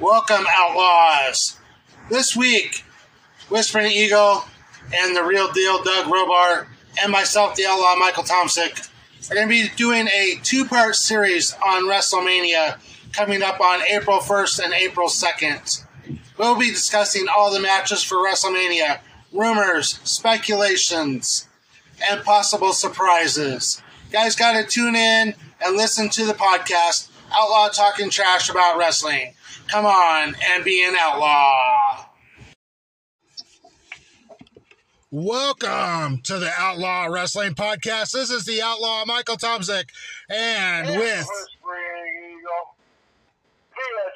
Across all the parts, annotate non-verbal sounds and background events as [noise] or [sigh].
Welcome, Outlaws. This week, Whispering Eagle and the real deal, Doug Robart, and myself, the Outlaw Michael Tomsik, are going to be doing a two part series on WrestleMania coming up on April 1st and April 2nd. We'll be discussing all the matches for WrestleMania, rumors, speculations, and possible surprises. Guys got to tune in and listen to the podcast, Outlaw Talking Trash About Wrestling. Come on and be an outlaw. Welcome to the Outlaw Wrestling Podcast. This is the Outlaw Michael Tomsik, and Hey, with Whispering Eagle. Hey, that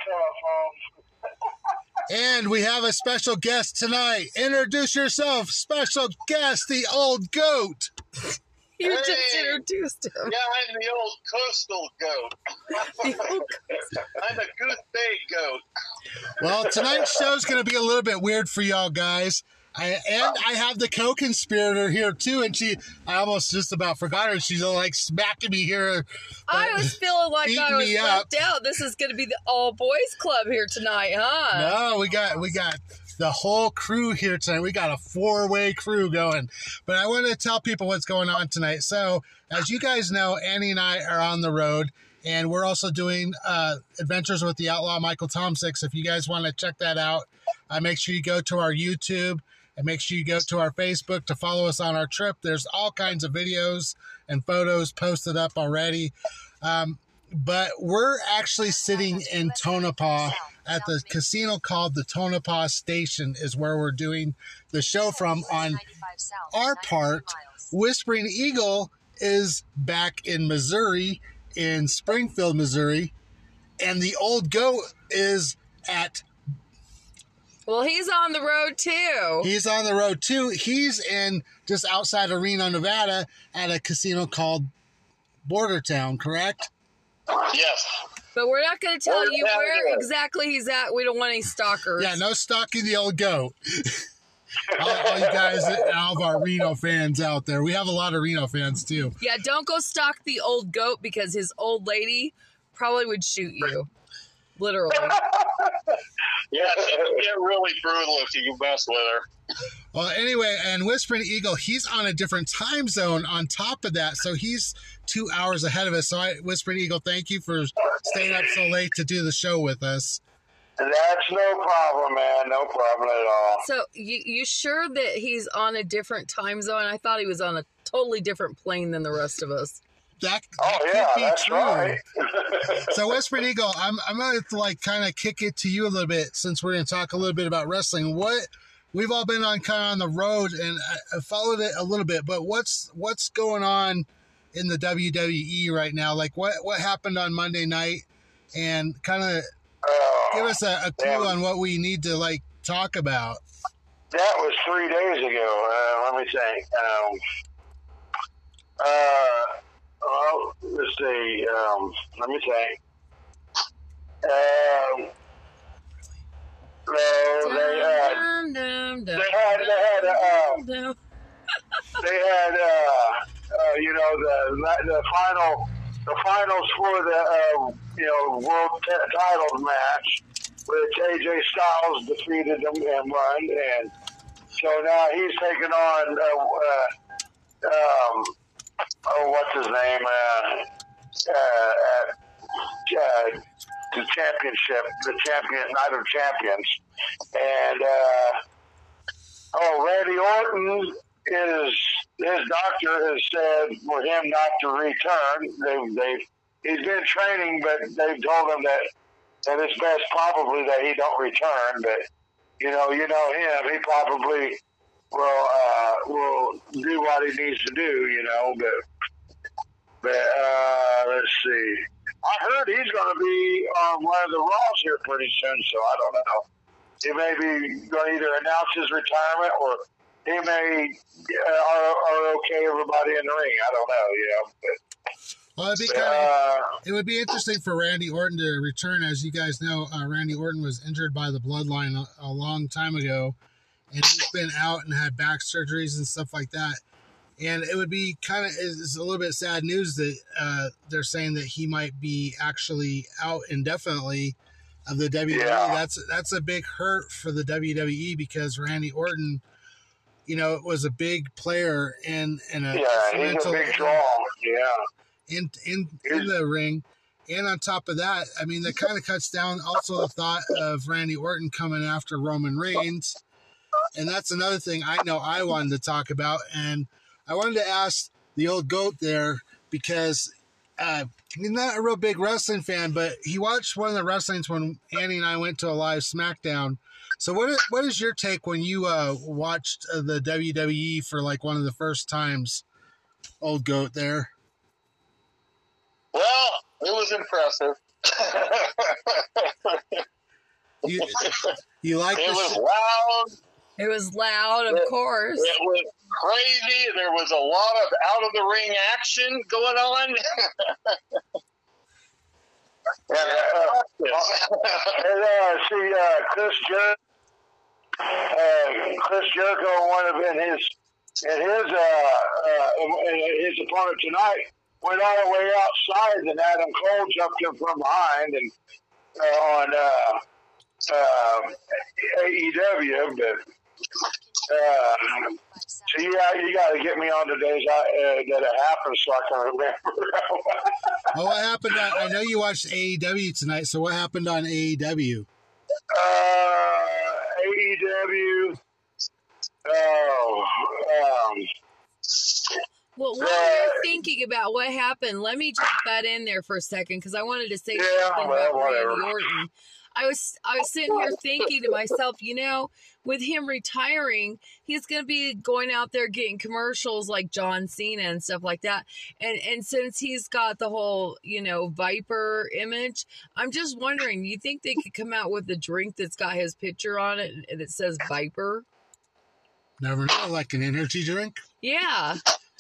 telephone. [laughs] and we have a special guest tonight. Introduce yourself, special guest, the old goat. You just introduced him. Yeah, I'm the old coastal goat. [laughs] I'm a Coos Bay goat. Well, tonight's show's going to be a little bit weird for y'all guys. I, and I have the co-conspirator here too, and she, I almost just about forgot her. She's like smacking me here. I was feeling like I was me left out. This is going to be the all boys club here tonight, huh? No, we got we got the whole crew here tonight. We got a four way crew going. But I want to tell people what's going on tonight. So, as you guys know, Annie and I are on the road, and we're also doing uh, Adventures with the Outlaw Michael Tomsix. If you guys want to check that out, uh, make sure you go to our YouTube. And make sure you go to our Facebook to follow us on our trip. There's all kinds of videos and photos posted up already. Um, but we're actually sitting in Tonopah at the casino called the Tonopah Station is where we're doing the show from on our part. Whispering Eagle is back in Missouri, in Springfield, Missouri, and the old goat is at Well, he's on the road too. he's on the road too. He's in just outside of Reno, Nevada at a casino called Border Town, correct? Yes. But we're not going to tell Where's you where at? exactly he's at. We don't want any stalkers. Yeah, no stalking the old goat. [laughs] all, all you guys, all of our Reno fans out there. We have a lot of Reno fans too. Yeah, don't go stalk the old goat because his old lady probably would shoot you. Literally. [laughs] Yes, it get really brutal if you mess with her. Well, anyway, and Whispering Eagle, he's on a different time zone on top of that, so he's two hours ahead of us. So, I, Whispering Eagle, thank you for staying up so late to do the show with us. That's no problem, man. No problem at all. So you you sure that he's on a different time zone? I thought he was on a totally different plane than the rest of us. That, Oh, yeah, could be that's true. right. So, [laughs] Whispering Eagle, I'm I'm gonna like kind of kick it to you a little bit since we're gonna talk a little bit about wrestling. What we've all been on kind of on the road, and I, I followed it a little bit. But what's what's going on in the WWE right now? Like what what happened on Monday night, and kind of Oh, give us a, a clue Yeah. on what we need to like talk about. that was three days ago. Uh, let me think. Um, uh, well, let's see. Um, let me think. Um, no, they had they had they had um, they had uh, uh, you know the the final the finals for the uh, you know world t- title match, which AJ Styles defeated him and won, and so now he's taking on uh, uh, um, oh what's his name uh, uh, uh, the championship, the champion night of champions, and. Uh, Oh, Randy Orton is his doctor has said for him not to return. They've they've he's been training, but they've told him that that it's best probably that he don't return. But you know, you know him, he probably will uh, will do what he needs to do. You know, but but uh, let's see. I heard he's going to be on one of the Raws here pretty soon, so I don't know he may be going to either announce his retirement or he may uh, are, are okay everybody in the ring. I don't know, you know. But, Well, it'd be kind of uh, It would be interesting for Randy Orton to return. As you guys know, uh, Randy Orton was injured by the bloodline a, a long time ago, and he's been out and had back surgeries and stuff like that. And it would be kind of it's a little bit sad news that uh, they're saying that he might be actually out indefinitely of the WWE. Yeah. That's that's a big hurt for the WWE because Randy Orton, you know, it was a big player in in a Yeah, he's a big draw. Yeah. in in in the ring. And on top of that, I mean, that kind of cuts down also the thought of Randy Orton coming after Roman Reigns. And that's another thing I know I wanted to talk about. And I wanted to ask the old goat there because uh, he's not a real big wrestling fan, but he watched one of the wrestlings when Annie and I went to a live SmackDown. So what is, what is your take when you uh, watched uh, the WWE for like one of the first times, old goat there? Well, it was impressive. [laughs] You, you like it the was sh- loud. It was loud, of Yeah. course. It was crazy. There was a lot of out of the ring action going on. [laughs] And, uh, and uh, see, uh, Chris Jer- uh, Chris Jericho, one of in his and his uh, uh, his opponent tonight went all the way outside, and Adam Cole jumped him from behind and uh, on uh, uh, AEW, but. Uh, so you got, you got to get me on the days I, that it happened so I can remember. Oh, what happened? On, I know you watched AEW tonight. So what happened on AEW? Uh, AEW. Oh, um, Well, while Yeah. you're thinking about what happened, let me just butt in there for a second because I wanted to say Yeah, something well, about Randy. Orton. I was I was sitting here thinking to myself, you know, with him retiring, he's going to be going out there getting commercials like John Cena and stuff like that. And and since he's got the whole, you know, Viper image, I'm just wondering, you think they could come out with a drink that's got his picture on it and it says Viper? Never know, like an energy drink. Yeah.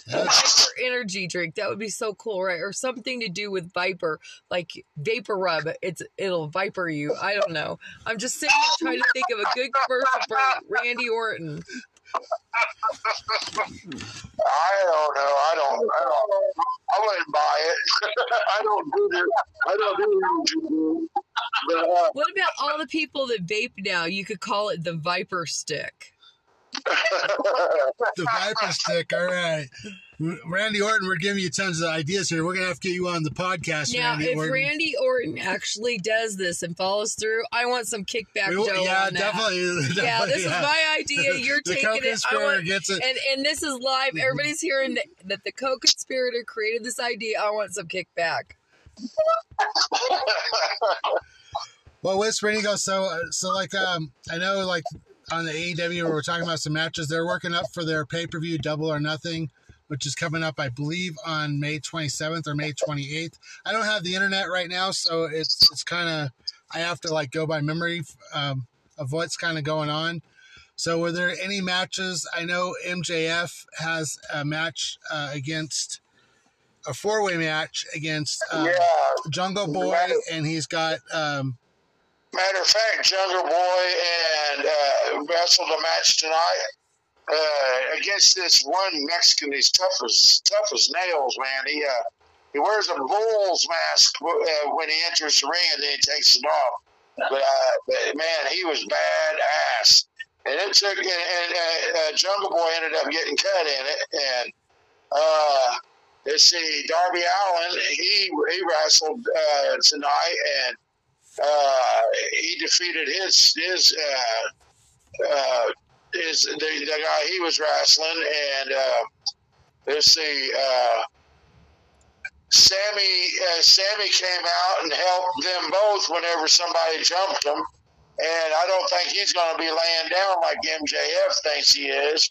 Viper energy drink. That would be so cool, right? Or something to do with Viper, like VapoRub. It's it'll Viper you. I don't know. I'm just sitting here trying to think of a good commercial for Randy Orton. I don't know. I don't. I don't. I wouldn't buy it. [laughs] I don't do this. I don't do this. But, uh, What about all the people that vape now? You could call it the Viper stick. [laughs] The Viper stick. All right. Randy Orton, we're giving you tons of ideas here. We're gonna have to get you on the podcast, Now, Randy if Orton. Randy Orton actually does this and follows through, I want some kickback We yeah, definitely, definitely. [laughs] Yeah, this yeah. is my idea. [laughs] You're the taking it. I want gets it. and and this is live. Everybody's hearing that, that the co-conspirator created this idea. I want some kickback. Well, what's Randy go? So, uh, so like, um, I know, like on the AEW, where we're talking about some matches, they're working up for their pay per view Double or Nothing, which is coming up, I believe, on May 27th or May 28th. I don't have the internet right now, so it's it's kind of I have to like go by memory um, of what's kind of going on. So, were there any matches? I know MJF has a match uh, against a four way match against uh, yeah. Jungle Boy, and he's got. Um, Matter of fact, Jungle Boy and uh, wrestled a match tonight uh, against this one Mexican. He's tough as tough as nails, man. He uh, he wears a bull's mask uh, when he enters the ring, and then he takes it off. But, uh, but man, he was badass. And it took, and, and uh, Jungle Boy ended up getting cut in it, and uh, let's see, Darby Allin, he he wrestled uh, tonight, and uh, he defeated his his uh, uh, his the, the guy he was wrestling, and uh, let's see, uh, Sammy uh, Sammy came out and helped them both whenever somebody jumped him, and I don't think he's going to be laying down like MJF thinks he is,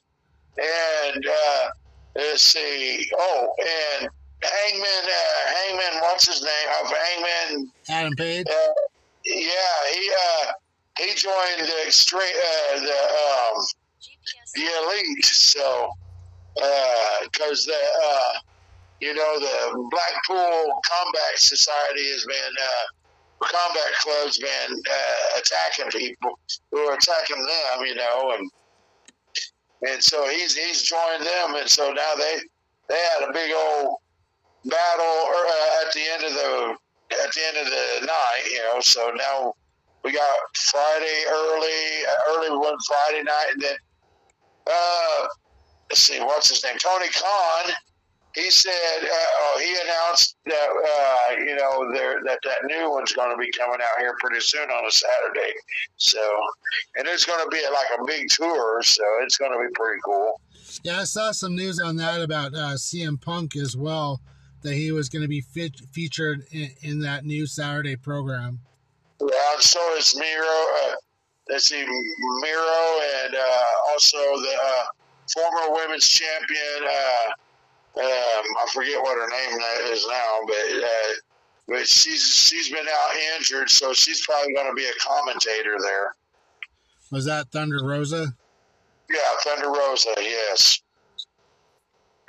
and uh, let's see, oh, and Hangman uh, Hangman, what's his name? Of Hangman Adam Page. Uh, yeah, he uh, he joined the straight uh, the um, the elite. So because the uh, you know the Blackpool Combat Society has been uh, combat clubs been uh, attacking people who are attacking them. You know, and and so he's he's joined them, and so now they they had a big old battle uh, at the end of the at the end of the night, you know. So now we got Friday early, early one Friday night, and then uh, let's see, what's his name? Tony Khan. He said, uh, oh, he announced that uh, you know there that that new one's going to be coming out here pretty soon on a Saturday. So, and it's going to be like a big tour, so it's going to be pretty cool. Yeah, I saw some news on that about uh, CM Punk as well, that he was going to be fit, featured in, in, that new Saturday program. Yeah, so is Miro. Uh, let's see, Miro, and uh, also the uh, former women's champion. Uh, um, I forget what her name is now, but uh, but she's she's been out injured, so she's probably going to be a commentator there. Was that Thunder Rosa? Yeah, Thunder Rosa. Yes.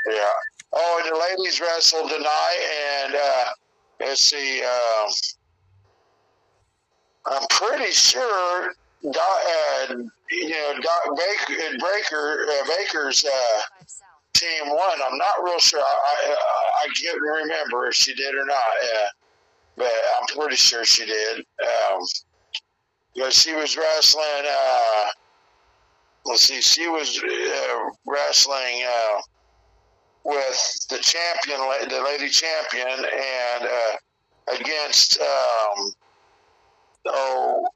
Yeah. Oh, and the ladies wrestled tonight, and uh, let's see. Um, I'm pretty sure Doc, uh, you know Doc Baker, Baker uh, Baker's uh, team won. I'm not real sure. I, I, I can't remember if she did or not, uh, but I'm pretty sure she did. Um, because she was wrestling. Uh, let's see, she was uh, wrestling uh, with the champion, the lady champion, and uh, against um, oh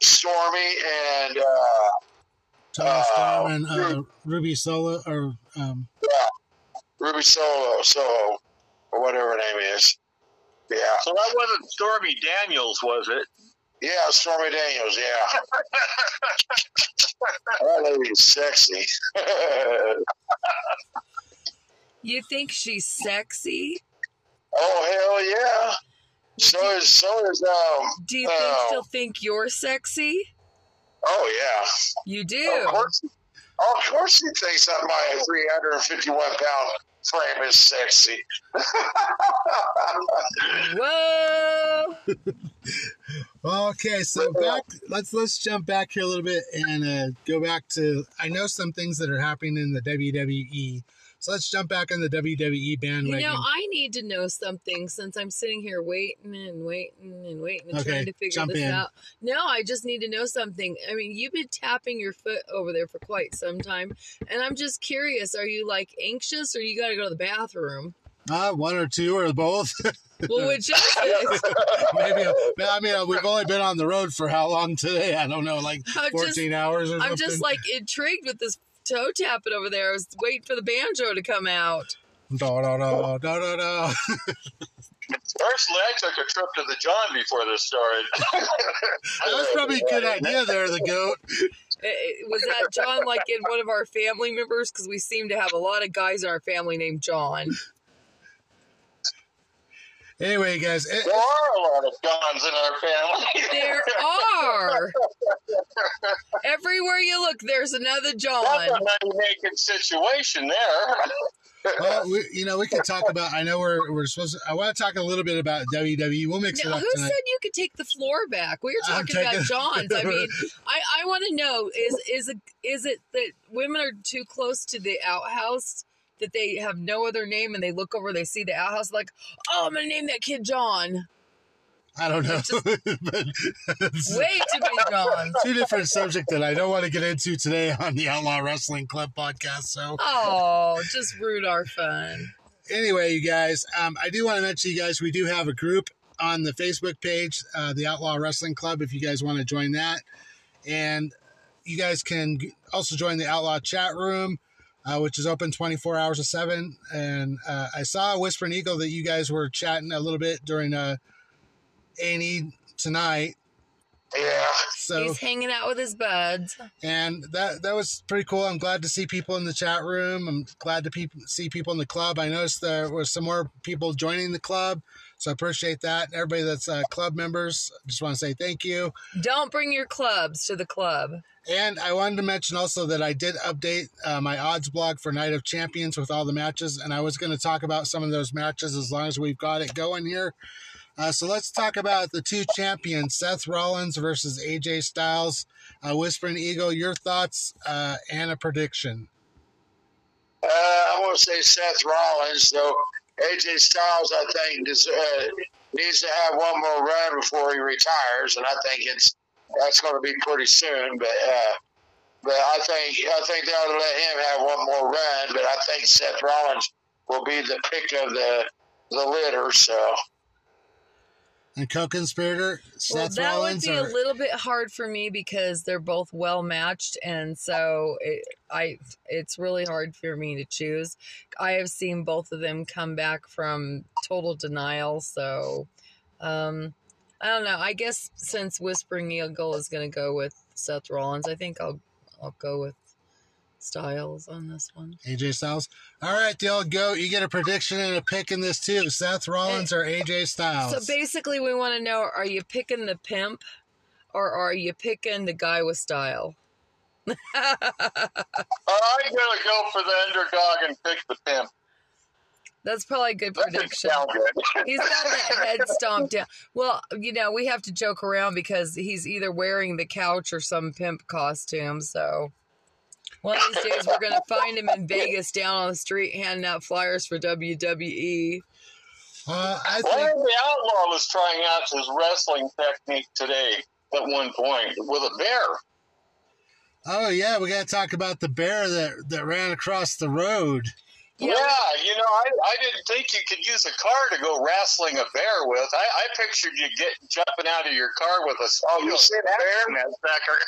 Stormy and Thomas uh, and uh, Ruby Solo or um, yeah, Ruby Solo, Solo, or whatever her name is. Yeah. So that wasn't Stormy Daniels, was it? Yeah, Stormy Daniels. Yeah. [laughs] that lady's sexy. [laughs] you think she's sexy? Oh hell yeah! So is so is um. Do you think, still think you're sexy? Oh yeah. You do. Of course. Of course, he thinks that my 351 pound frame is sexy. [laughs] Whoa. okay, so back. Let's let's jump back here a little bit and uh, go back to. I know some things that are happening in the WWE so let's jump back on the WWE bandwagon. You know, I need to know something since I'm sitting here waiting and waiting and waiting and okay, trying to figure this in. out. No, I just need to know something. I mean, you've been tapping your foot over there for quite some time, and I'm just curious. Are you like anxious, or you got to go to the bathroom? Uh, one or two or both. [laughs] well, which is? [laughs] Maybe. I mean, we've only been on the road for how long today? I don't know, like 14 just, hours or I'm something. I'm just like intrigued with this toe tapping over there. I was waiting for the banjo to come out. Da da da da da da. Personally, I took a trip to the John before this started. [laughs] that was probably a good idea there, the goat. Was that John like in one of our family members? Because we seem to have a lot of guys in our family named John. Anyway, guys, it, there are a lot of Johns in our family. [laughs] There are. Everywhere you look, there's another John. That's a money-making situation there. well, we, [laughs] you know, we could talk about. I know we're we're supposed. to... I want to talk a little bit about WWE. We'll mix now, it up. Who tonight. said you could take the floor back? We were talking taking... about Johns. I mean, I, I want to know is is it is it that women are too close to the outhouse that they have no other name and they look over, they see the outhouse, like, oh, I'm gonna name that kid John. I don't know. Just, [laughs] way too many Johns. Two different subject that I don't want to get into today on the Outlaw Wrestling Club podcast. So, oh, just rude our fun. Anyway, you guys, um, I do want to mention you guys we do have a group on the Facebook page, uh, the Outlaw Wrestling Club. If you guys want to join that, and you guys can also join the Outlaw chat room uh, which is open 24 hours a seven. And uh, I saw a Whispering Eagle that you guys were chatting a little bit during uh, A&E tonight. Yeah. So he's hanging out with his buds, and that that was pretty cool. I'm glad to see people in the chat room. I'm glad to pe- see people in the club. I noticed there was some more people joining the club, so I appreciate that. Everybody that's uh, club members, just want to say thank you. Don't bring your clubs to the club. And I wanted to mention also that I did update uh, my odds blog for Night of Champions with all the matches, and I was going to talk about some of those matches as long as we've got it going here. Uh, so let's talk about the two champions, Seth Rollins versus AJ Styles. Uh, Whispering Eagle, your thoughts uh, and a prediction. Uh, I want to say Seth Rollins, though AJ Styles, I think, does, uh, needs to have one more run before he retires, and I think it's that's going to be pretty soon. But uh, but I think I think they ought to let him have one more run. But I think Seth Rollins will be the pick of the the litter. So And co-conspirator Seth Well, that Rollins would be or a little bit hard for me because they're both well matched, and so it, I it's really hard for me to choose. I have seen both of them come back from total denial, so um, I don't know. I guess since Whispering Eagle is going to go with Seth Rollins, I think I'll I'll go with Styles on this one. AJ Styles. All right, the old goat. You get a prediction and a pick in this too. Seth Rollins or AJ Styles. So basically, we want to know: Are you picking the pimp, or are you picking the guy with style? Uh, I'm gonna go for the underdog and pick the pimp. That's probably a good That didn't prediction. good. He's got that head [laughs] stomped down. Well, you know, we have to joke around because he's either wearing the couch or some pimp costume. So one of these days we're going to find him in Vegas down on the street handing out flyers for WWE. Uh, I Larry think the Outlaw was trying out his wrestling technique today at one point with a bear. Oh yeah, we got to talk about the bear that that ran across the road. Yeah, you know, I, I didn't think you could use a car to go wrestling a bear with. I, I pictured you getting jumping out of your car with a Oh, you said bear? sucker.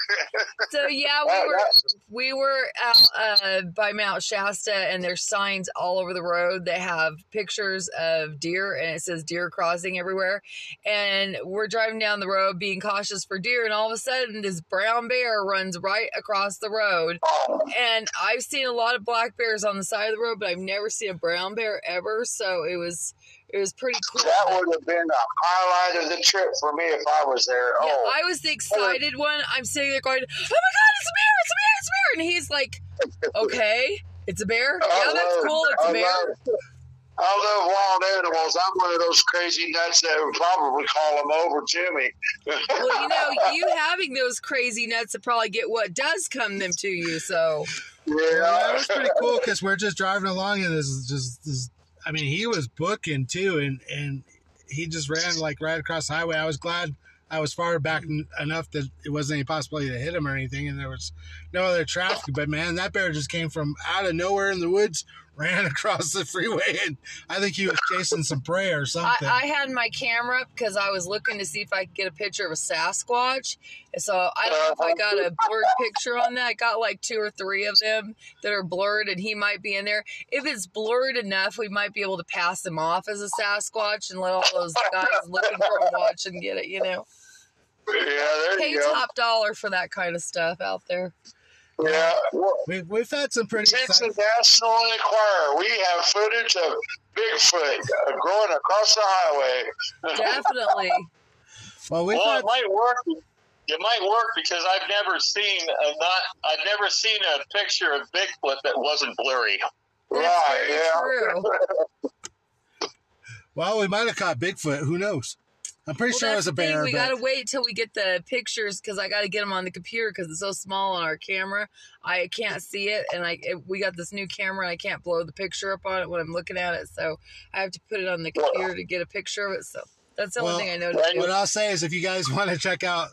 So yeah, [laughs] we were we were out uh, by Mount Shasta, and there's signs all over the road that have pictures of deer, and it says deer crossing everywhere. And we're driving down the road, being cautious for deer, and all of a sudden, this brown bear runs right across the road. Oh, And I've seen a lot of black bears on the side of the road, but I've never seen a brown bear ever. So it was it was pretty cool. that would have been the highlight of the trip for me if I was there. Yeah, Oh, I was the excited one. I'm sitting there going, "Oh my god, it's a bear! It's a bear! It's a bear!" And he's like, "Okay, it's a bear. [laughs] I Yeah, that's love- cool. It's a bear." love- I love wild animals. I'm one of those crazy nuts that would probably call them over to me. Well, you know, [laughs] you having those crazy nuts to probably get what does come them to you. So Well, that was pretty cool because we're just driving along and this is just this. I mean, he was booking too, and and he just ran like right across the highway. I was glad I was far back en- enough that it wasn't any possibility to hit him or anything, and there was no other traffic. But man, that bear just came from out of nowhere in the woods, ran [laughs] across the freeway, and I think he was chasing some prey or something. I had my camera up because I was looking to see if I could get a picture of a Sasquatch. So I don't know if I got a blurred picture on that. I got like two or three of them that are blurred, and he might be in there. If it's blurred enough, we might be able to pass him off as a Sasquatch and let all those guys looking for him watch and get it. You know, Yeah, there pay you go. top dollar for that kind of stuff out there. Yeah. We've, we've had some pretty Texas exciting. National Enquirer. We have footage of Bigfoot uh, growing across the highway. Definitely. [laughs] Well, we've Well, had it might work. It might work because I've never seen a not. I've never seen a picture of Bigfoot that wasn't blurry. That's Right, very yeah. true. [laughs] well, we might have caught Bigfoot. Who knows? I'm pretty Well, sure it was that's a the thing, bear. We but- got to wait till we get the pictures because I got to get them on the computer because it's so small on our camera. I can't see it, and I it, we got this new camera and I can't blow the picture up on it when I'm looking at it. So I have to put it on the computer to get a picture of it. So that's the Well, only thing I know to do. What I'll say is, if you guys [laughs] want to check out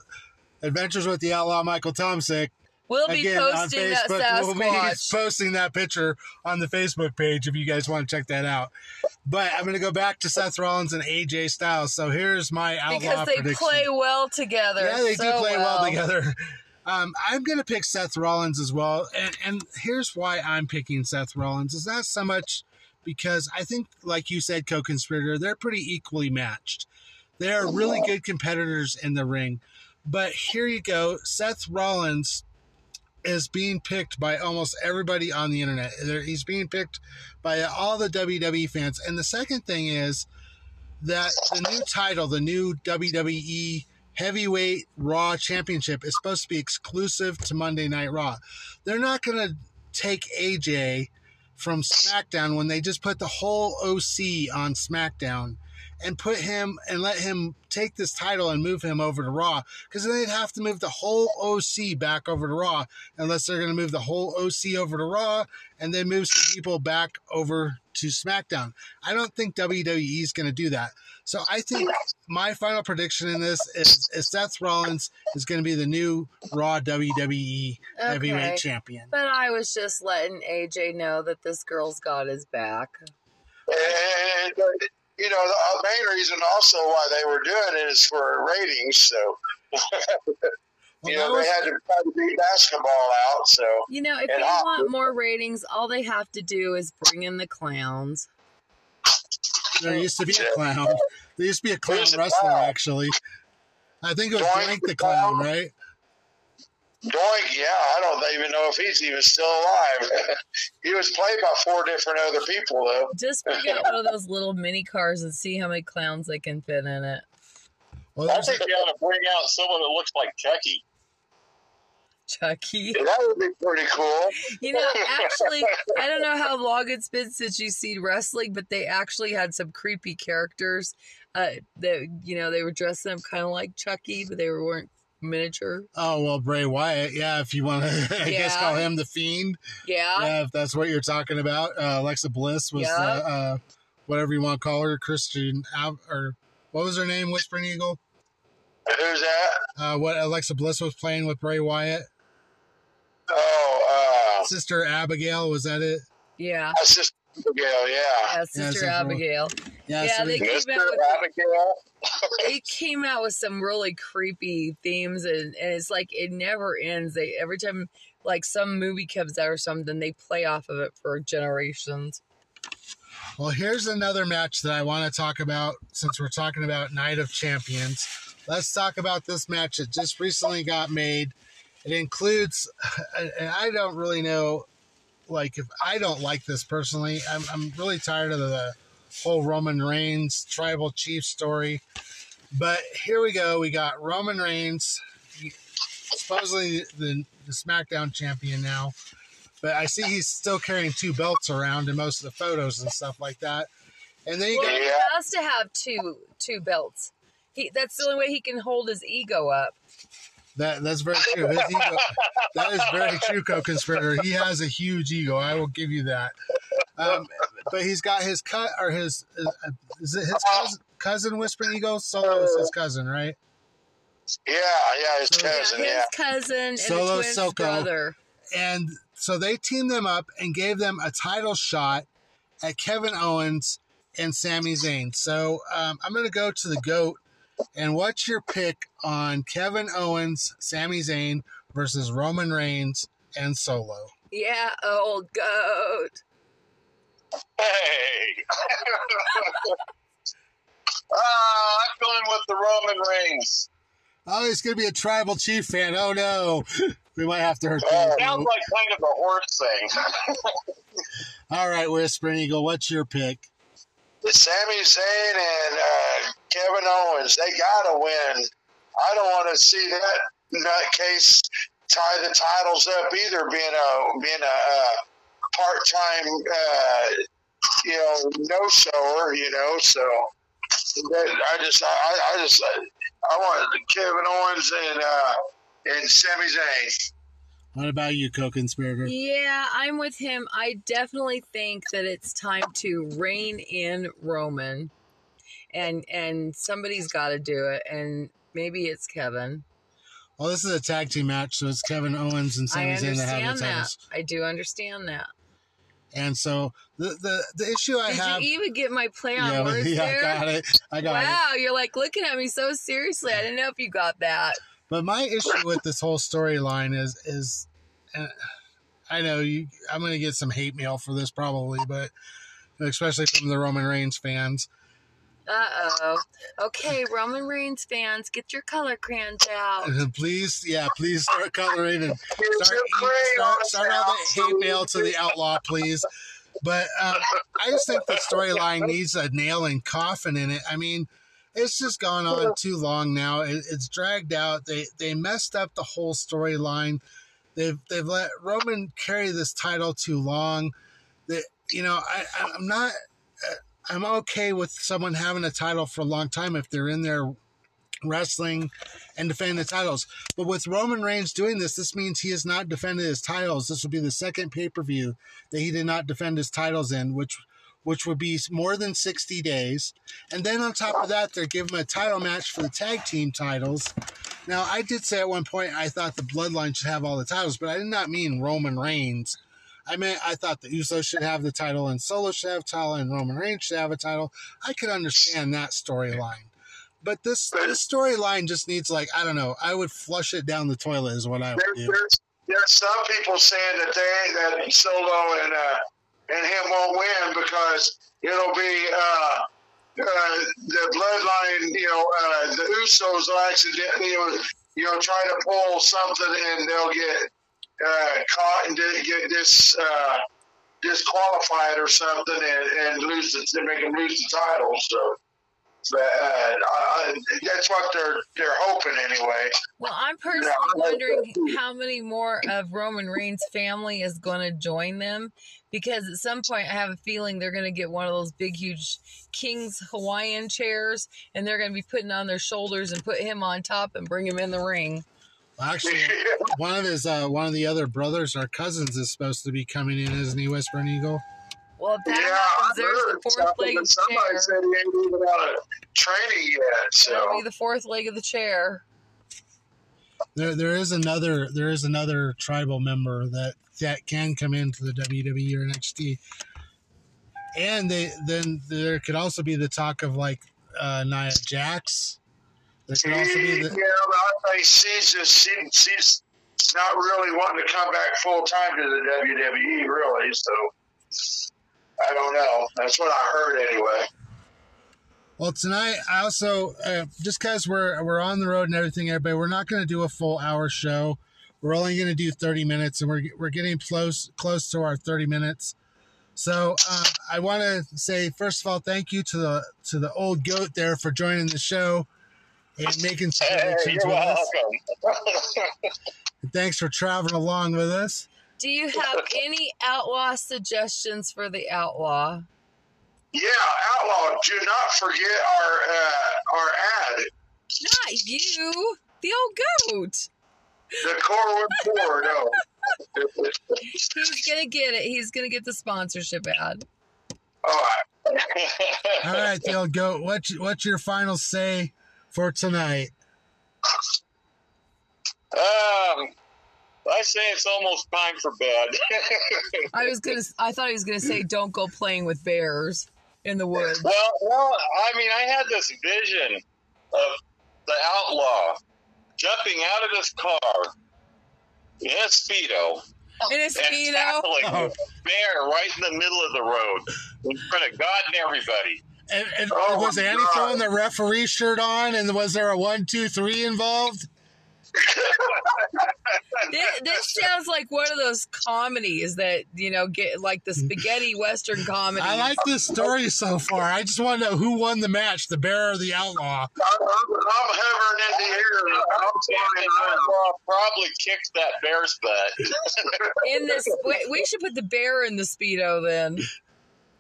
Adventures with the Outlaw Michael Tomsik, We'll be again on posting that Facebook, we'll be [laughs] posting that picture on the Facebook page if you guys want to check that out. But I'm going to go back to Seth Rollins and AJ Styles. So here's my outlaw because they prediction. play well together. Yeah, they do so play well, together. [laughs] Um, I'm going to pick Seth Rollins as well. And, and here's why I'm picking Seth Rollins. It's not so much because I think, like you said, co conspirator, they're pretty equally matched. They're really [laughs] good competitors in the ring. But here you go Seth Rollins is being picked by almost everybody on the internet. He's being picked by all the WWE fans. And the second thing is that the new title, the new WWE Heavyweight Raw Championship, is supposed to be exclusive to Monday Night Raw. They're not going to take AJ from SmackDown when they just put the whole OC on SmackDown and put him and let him take this title and move him over to Raw because then they'd have to move the whole OC back over to Raw unless they're going to move the whole OC over to Raw and then move some people back over to SmackDown. I don't think WWE is going to do that. So I think my final prediction in this is, is Seth Rollins is going to be the new Raw WWE Heavyweight Champion. But I was just letting AJ know that this girl's got his back. And, you know, the uh, main reason also why they were doing it is for ratings. So, [laughs] Well, you that know, was- they had to try to beat basketball out. So, You know, if And they I- want more ratings, all they have to do is bring in the clowns. There used to be a clown. There used to be a clown Who's the wrestler, clown? actually. I think it was Doink Doink the the clown, Clown? right? Doink, yeah, I don't even know if he's even still alive. [laughs] he was played by four different other people, though. Just bring out one of those little mini cars and see how many clowns they can fit in it. Well, I there's, think you ought to bring out someone that looks like Chucky. Chucky. That would be pretty cool. [laughs] You know, actually, I don't know how long it's been since you've seen wrestling, but they actually had some creepy characters. Uh, that you know, they were dressing up kind of like Chucky, but they weren't miniature. oh, well, Bray Wyatt. Yeah, if you want to, [laughs] I guess, call him the Fiend. Yeah, Yeah, if that's what you're talking about. Uh, Alexa Bliss was, Yeah. uh, uh, whatever you want to call her, Christian, Av- or what was her name, Whispering Eagle? Who's that? Uh, what Alexa Bliss was playing with Bray Wyatt? Oh, uh, Sister Abigail, was that it? yeah, that's just Abigail, yeah. yeah, Sister so- Abigail. Yeah, Yeah, so they they- came Mr. out with Abigail. They came out with some really creepy themes and, and it's like it never ends they every time like some movie comes out or something they play off of it for generations Well, here's another match that I want to talk about since we're talking about Night of Champions. Let's talk about this match that just recently got made. It includes, and I don't really know, like, if I don't like this personally, I'm, I'm really tired of the whole Roman Reigns tribal chief story. But here we go. We got Roman Reigns, supposedly the, the SmackDown champion now but I see he's still carrying two belts around in most of the photos and stuff like that. And then you well got he has to have two two belts he that's the only way he can hold his ego up that. That's very true. His ego, that is very true, co-conspirator. He has a huge ego. I will give you that. Um, but he's got his cut or his uh, is it his cousin, cousin Whispering Eagle? Solo is his cousin, right? Yeah, yeah, his Yeah, cousin, yeah, his yeah. cousin and Solo the Soko. brother And so they teamed them up and gave them a title shot at Kevin Owens and Sami Zayn. So um, I'm going to go to the GOAT. And what's your pick on Kevin Owens, Sami Zayn versus Roman Reigns and Solo? yeah old goat Hey! [laughs] Ah, I'm going with the Roman Reigns. Oh, he's going to be a tribal chief fan. Oh, no. [laughs] We might have to hurt that. Sounds like kind of a horse thing. [laughs] All right, Whispering Eagle, what's your pick? Sami Zayn and uh, Kevin Owens, they gotta win. I don't want to see that nutcase tie the titles up either, being a being a uh, part time, uh, you know, no shower. You know, so I just, I, I just, I want Kevin Owens and uh, and Sami Zayn. What about you, co-conspirator? Yeah, I'm with him. I definitely think that it's time to rein in Roman, and and somebody's got to do it, and maybe it's Kevin. Well, this is a tag team match, so it's Kevin Owens and Sami I Zayn that have understand the that. titles. I do understand that. And so the the, the issue I Did have. Did you even get my play on yeah, [laughs] words yeah, I there? got it. I got it. Wow, you're like looking at me so seriously. I didn't know if you got that. But my issue with this whole storyline is is, and I know you. I'm going to get some hate mail for this probably, but especially from the Roman Reigns fans. Uh oh. Okay, Roman Reigns fans, get your color crayons out. [laughs] please, yeah, please start coloring and [laughs] start, your start, crayons start all now. the hate mail to the outlaw, please. But um, I just think the storyline needs a nail and coffin in it. I mean, it's just gone on too long now. It, it's dragged out. They they messed up the whole storyline. They've they've let Roman carry this title too long. That you know, I I'm not. I'm okay with someone having a title for a long time if they're in there wrestling and defending the titles. But with Roman Reigns doing this, this means he has not defended his titles. This will be the second pay per view that he did not defend his titles in, which which would be more than 60 days. And then on top of that, they're giving a title match for the tag team titles. Now, I did say at one point I thought the Bloodline should have all the titles, but I did not mean Roman Reigns. I meant I thought the Usos should have the title and Solo should have a title and Roman Reigns should have a title. I could understand that storyline. But this this storyline just needs like I don't know. I would flush it down the toilet is what I would do. there's, there's some people saying that they that Solo and uh, and him won't win because it'll be uh, uh, the bloodline. You know, uh, the Usos will accidentally you know, you know try to pull something and they'll get uh, caught and get this. Uh, disqualified or something and, and lose the, they make them lose the title so but, uh, I, that's what they're they're hoping anyway. Well, I'm personally wondering how many more of Roman Reigns' family is going to join them because at some point I have a feeling they're going to get one of those big, huge King's Hawaiian chairs and they're going to be putting on their shoulders and put him on top and bring him in the ring. Well, actually, one of his uh, one of the other brothers or cousins is supposed to be coming in, isn't he, Whispering Eagle? Well, if that yeah, happens, there's the fourth leg of but the somebody chair. said he ain't even out of training yet. so That'll be the fourth leg of the chair. There, there is another there is another tribal member that that can come into the WWE or NXT, and they then there could also be the talk of like uh, Nia Jax. There could also be yeah, but I think she's just she, she's not really wanting to come back full time to the WWE, really. So I don't know. That's what I heard anyway. Well, tonight I also uh, just because we're we're on the road and everything, everybody, we're not going to do a full hour show. We're only going to do thirty minutes, and we're we're getting close close to our thirty minutes. So uh, I want to say first of all, thank you to the to the old goat there for joining the show and making some Hey, you're with us. welcome. And thanks for traveling along with us. Do you have any outlaw suggestions for the outlaw? Yeah, Outlaw, do not forget our uh, our ad, Not you, the old goat. the Corwin Ford. No, He's gonna get it. He's gonna get the sponsorship ad. all right. All right, the old goat. What's what's your final say for tonight? um, I say it's almost time for bed. I was gonna. I thought he was gonna say, "Don't go playing with bears in the woods." well, well, I mean, I had this vision of the outlaw jumping out of his car in a speedo In a and tackling Oh. a bear right in the middle of the road in front of God and everybody. And, and Oh, was Annie God. throwing the referee shirt on? And was there a one, two, three involved? [laughs] This, this sounds like one of those comedies that you know get like the spaghetti western comedy. I like this story so far. I just want to know who won the match, the bear or the outlaw. I'm, I'm, I'm hovering in the air. I'm And the outlaw probably kicked that bear's butt. in this. We, we should put the bear in the speedo then.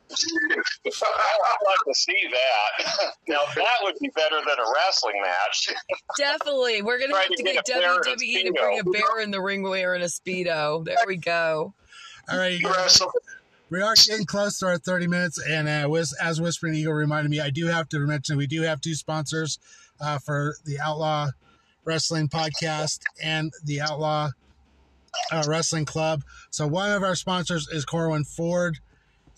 I'd like to see that. [laughs] Now that would be better than a wrestling match. Definitely, we're gonna Try have to to get get a bear in a WWE to bring a bear in the ring wearing a speedo. There we go. All right, you guys, Wrestle. we are getting close to our 30 minutes. And uh, Whis- as Whispering Eagle reminded me, I do have to mention we do have two sponsors uh, for the Outlaw Wrestling Podcast and the Outlaw uh, Wrestling Club. So one of our sponsors is Corwin Ford.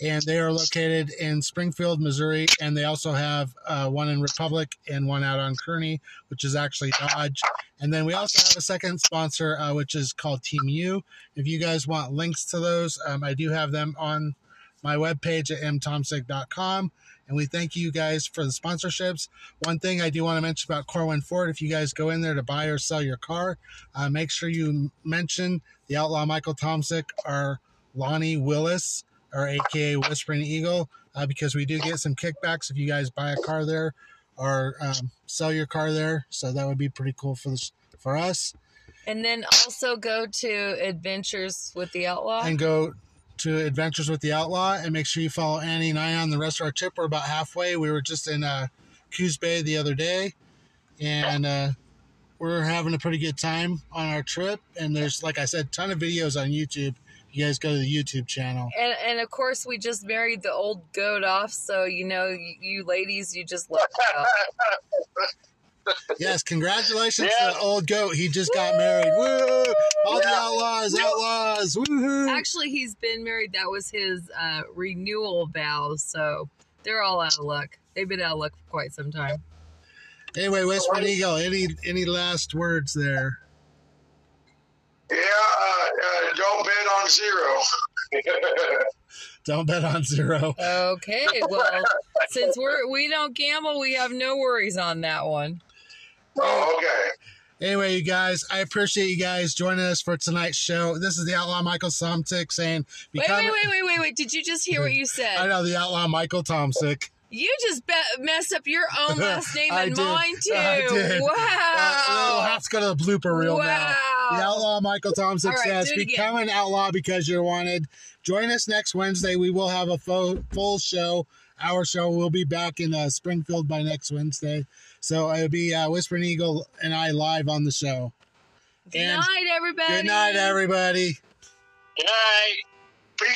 And they are located in Springfield, Missouri, and they also have uh, one in Republic and one out on Kearney, which is actually Dodge. And then we also have a second sponsor, uh, which is called Team U. If you guys want links to those, um, I do have them on my webpage at mtomsick.com. And we thank you guys for the sponsorships. One thing I do want to mention about Corwin Ford if you guys go in there to buy or sell your car, uh, make sure you mention the outlaw Michael Tomsik or Lonnie Willis or AKA Whispering Eagle uh, because we do get some kickbacks if you guys buy a car there or um, sell your car there. So that would be pretty cool for this, for us. And then also go to Adventures with the Outlaw. and go to Adventures with the Outlaw, and make sure you follow Annie and I on the rest of our trip. We're about halfway. We were just in uh, Coos Bay the other day, and uh, we're having a pretty good time on our trip. And there's, like I said, ton of videos on YouTube. You guys go to the YouTube channel. And and of course we just married the old goat off, so you know you, you ladies you just left out. [laughs] Yes, congratulations Yeah. to the old goat. He just got married. Woo! All the outlaws, outlaws. Woohoo! Actually, he's been married. That was his uh, renewal vows, so they're all out of luck. They've been out of luck for quite some time. Anyway, Whisper Eagle, any any last words there? Yeah, uh, uh, don't bet on zero. [laughs] Don't bet on zero. Okay, well, since we're we don't gamble, we have no worries on that one. oh, okay. Anyway, you guys, I appreciate you guys joining us for tonight's show. This is the Outlaw Michael Somsick saying, Wait, become, wait, wait, wait, wait, wait! Did you just hear what you said? I know the Outlaw Michael Tomsik. You just be- messed up your own [laughs] last name I and did. mine too. I did. Uh, we'll Wow! have to go to the blooper reel now. wow! The Outlaw Michael Tomsik All right, says, do it again. become an outlaw because you're wanted. Join us next Wednesday. We will have a full, full show. Our show will be back in uh, Springfield by next Wednesday. So it'll be uh, Whispering Eagle and I live on the show. Good And night, everybody. Good night, everybody. Good night. Become